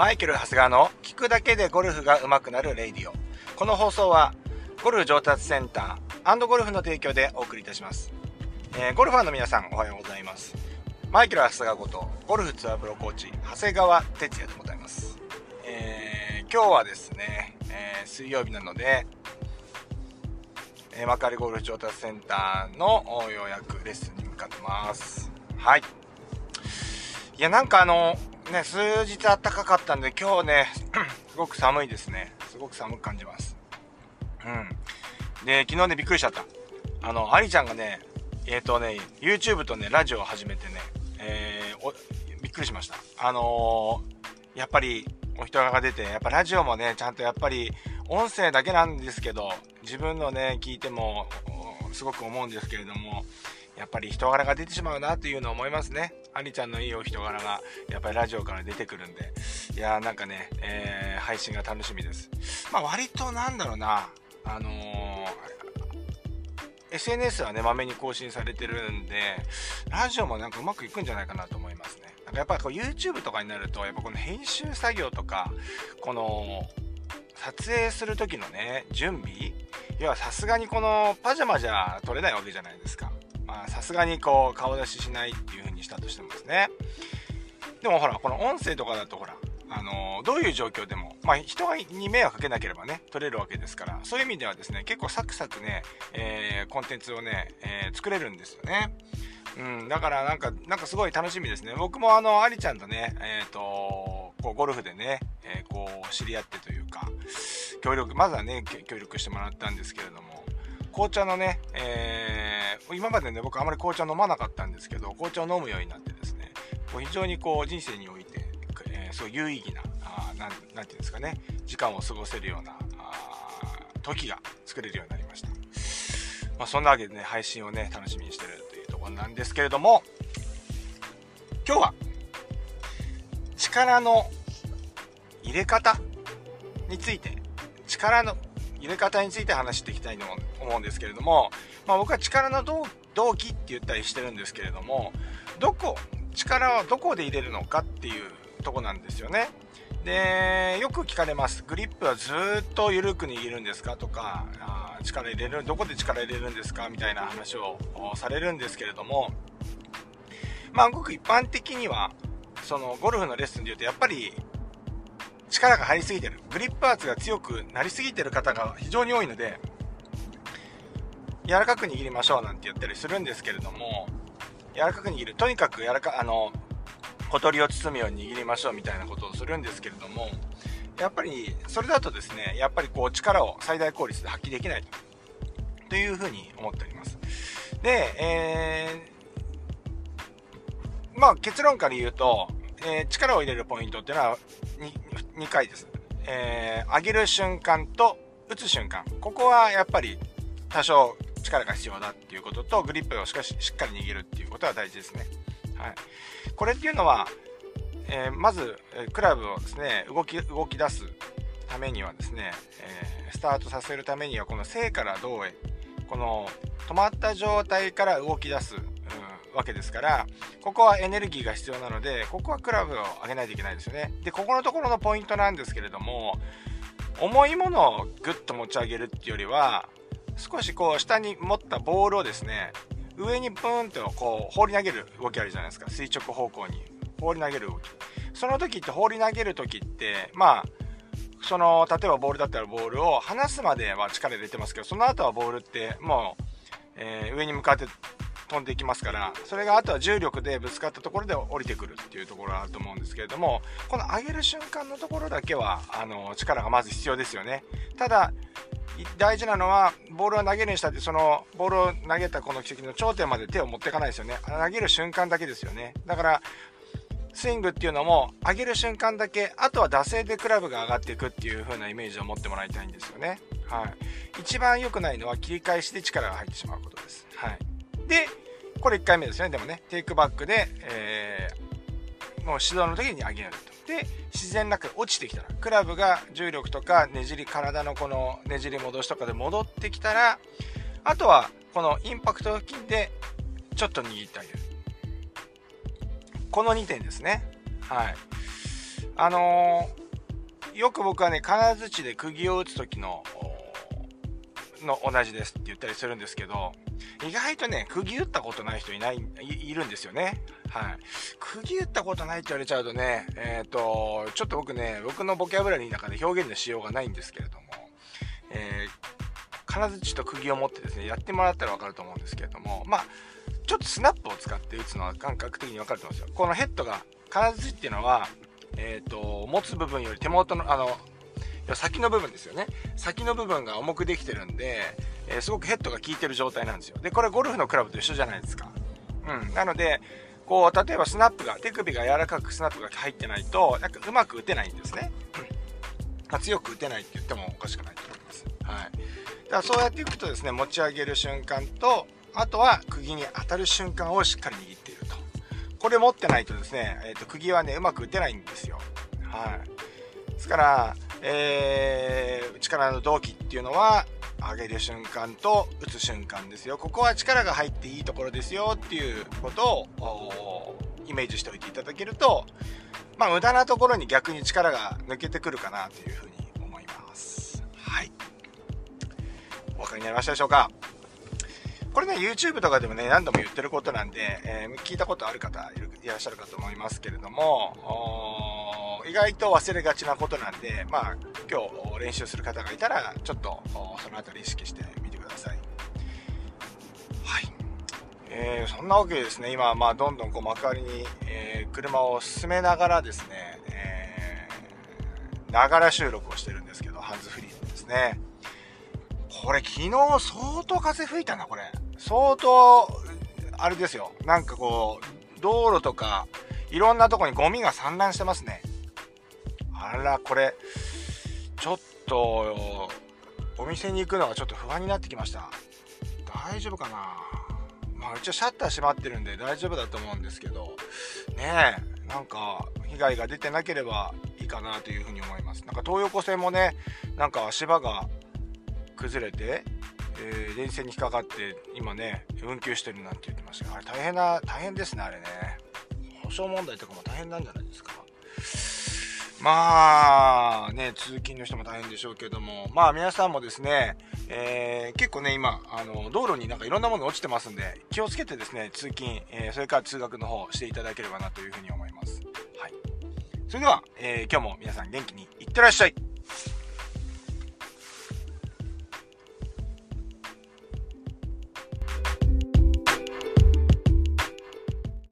マイケル・ハスガーの聞くだけでゴルフが上手くなる radio。この放送はゴルフ上達センターゴルフの提供でお送りいたします。えー、ゴルファーの皆さんおはようございます。マイケル・ハスガーことゴルフツアープロコーチ長谷川哲也でございます。えー、今日はですね、えー、水曜日なので、え幕張ゴルフ上達センターのようやくレッスンに向かってます。はい。いや、なんかあの、ね、数日暖かかったんで、今日ね、すごく寒いですね。すごく寒く感じます。うん。で、昨日ね、びっくりしちゃった。あの、ありちゃんがね、えっ、ー、とね、YouTube とね、ラジオを始めてね、えー、びっくりしました。あのー、やっぱり、お人柄が出て、やっぱラジオもね、ちゃんとやっぱり、音声だけなんですけど、自分のね、聞いても、すごく思うんですけれども、やっぱり人柄が出てしまうなというのを思いますね。ありちゃんのいいお人柄が、やっぱりラジオから出てくるんで、いやーなんかね、えー、配信が楽しみです。まあ割となんだろうな、あのー、SNS はね、まめに更新されてるんで、ラジオもなんかうまくいくんじゃないかなと思いますね。なんかやっぱこう YouTube とかになると、やっぱこの編集作業とか、この、撮影する時のね、準備要はさすがにこのパジャマじゃ撮れないわけじゃないですか。さすがにこう顔出ししないっていう風にしたとしてもですねでもほらこの音声とかだとほらあの、どういう状況でも、まあ、人に迷惑かけなければね、撮れるわけですから、そういう意味ではですね、結構サクサクね、えー、コンテンツをね、えー、作れるんですよね。うん、だからなんか、なんかすごい楽しみですね。僕もあの、ありちゃんとね、えっ、と、こう、ゴルフでね、えこう、知り合ってというか、協力、まずはね、協力してもらったんですけれども、紅茶のね、え、今までね、僕あまり紅茶飲まなかったんですけど、紅茶を飲むようになってですね、こう非常にこう人生において、えー、すごい有意義な、あなんていうんですかね、時間を過ごせるような、時が作れるようになりました。まあ、そんなわけでね、配信をね、楽しみにしてるというところなんですけれども、今日は、力の入れ方について、力の入れ方について話していきたいと思うんですけれども、まあ、僕は力の動機って言ったりしてるんですけれどもどこ力をどこで入れるのかっていうとこなんですよね。でよく聞かれます。グリップはずっと緩く握るんですかとか力入れるどこで力入れるんですかみたいな話をされるんですけれどもまあごく一般的にはそのゴルフのレッスンで言うとやっぱり力が入りすぎてる。グリップ圧が強くなりすぎてる方が非常に多いので柔らかく握りましょうなんて言ったりするんですけれども柔らかく握るとにかく柔らかあの小鳥を包むように握りましょうみたいなことをするんですけれどもやっぱりそれだとですねやっぱりこう力を最大効率で発揮できないと。いうふうに思っております。で、えー、まあ結論から言うと、えー、力を入れるポイントっていうのは 2, 2回です、えー、上げる瞬間と打つ瞬間。ここはやっぱり多少力が必要だっていうこととグリップをしかししっかり握るっていうことは大事ですね、はい、これっていうのは、えー、まずクラブをですね動き動き出すためにはですね、えー、スタートさせるためにはこの正から胴へこの止まった状態から動き出す、うん、わけですからここはエネルギーが必要なのでここはクラブを上げないといけないですよね。でここのところのポイントなんですけれども重いものをグッと持ち上げるっていうよりは少しこう下に持ったボールをですね上にブーンとこう放り投げる動きあるじゃないですか。垂直方向に。放り投げる動き。その時って放り投げる時ってまあその例えばボールだったらボールを離すまでは力入れてますけどその後はボールってもう、えー、上に向かって飛んでいきますからそれがあとは重力でぶつかったところで降りてくるっていうところがあると思うんですけれどもこの上げる瞬間のところだけはあの力がまず必要ですよね。ただ大事なのはボールを投げるにしたってそのボールを投げたこの奇跡の頂点まで手を持っていかないですよね。投げる瞬間だけですよね。だからスイングっていうのも上げる瞬間だけあとは惰性でクラブが上がっていくっていう風なイメージを持ってもらいたいんですよね。はい。一番良くないのは切り返しで力が入ってしまうことです。はい。でこれ1回目ですよね。でもねテイクバックで、えー、もう指導の時に上げると。で自然なく落ちてきたらクラブが重力とかねじり体のこのねじり戻しとかで戻ってきたらあとはこのインパクト付近でちょっと握ってあげる。この2点ですね。はい。あのー、よく僕はね、金槌で釘を打つ時の、の同じですって言ったりするんですけど、意外とね、釘打ったことない人いない、いるんですよね。はい。釘打ったことないって言われちゃうとね、えっ、ー、と、ちょっと僕ね、僕のボキャブラリーの中で表現のしようがないんですけれども、えー、金槌と釘を持ってですね、やってもらったらわかると思うんですけれども、まあ、ちょっとスナップを使って打つのは感覚的にわかると思うんですよ。このヘッドが、金槌っていうのは、えっ、ー、と、持つ部分より手元の、あの、先の部分ですよね。先の部分が重くできてるんで、えー、すごくヘッドが効いてる状態なんですよ。で、これゴルフのクラブと一緒じゃないですか。うん。なので、こう、例えばスナップが、手首が柔らかくスナップが入ってないと、なんかうまく打てないんですね。うん。強く打てないって言ってもおかしくないと思います。はい。だからそうやっていくとですね、持ち上げる瞬間と、あとは釘に当たる瞬間をしっかり握っていると。これ持ってないとですね、え、ー、と、釘はね、うまく打てないんですよ。はい。ですから、えー、力の動機っていうのは、上げる瞬間と打つ瞬間ですよ。ここは力が入っていいところですよっていうことをイメージしておいていただけると、まあ無駄なところに逆に力が抜けてくるかなというふうに思います。はい。お分かりになりましたでしょうか？これね、YouTube とかでもね、何度も言ってることなんで、えー、聞いたことある方いらっしゃるかと思いますけれども、意外と忘れがちなことなんで、まあ、今日練習する方がいたら、ちょっとその辺り意識してみてください。はい。えー、そんなわけでですね、今、まあ、どんどんこう幕張に、えー、車を進めながらですね、ながら収録をしてるんですけど、ハンズフリーですね。これ昨日相当風吹いたな、これ。相当、あれですよ。なんかこう、道路とか、いろんなとこにゴミが散乱してますね。あら、これ、ちょっと、お店に行くのがちょっと不安になってきました。大丈夫かな？まあ一応シャッター閉まってるんで大丈夫だと思うんですけど、ねえ、なんか被害が出てなければいいかなというふうに思います。なんか東横線もね、なんか足場が崩れて、えー、電線に引っかかって今ね、運休してるなんて言ってましたあれ大変な、大変ですね、あれね。保証問題とかも大変なんじゃないですか？まあね、通勤の人も大変でしょうけども、まあ皆さんもですね、えー、結構ね、今、あの、道路になんかいろんなもの落ちてますんで、気をつけてですね、通勤、えー、それから通学の方していただければなというふうに思います。はい。それでは、えー、今日も皆さん元気にいってらっしゃい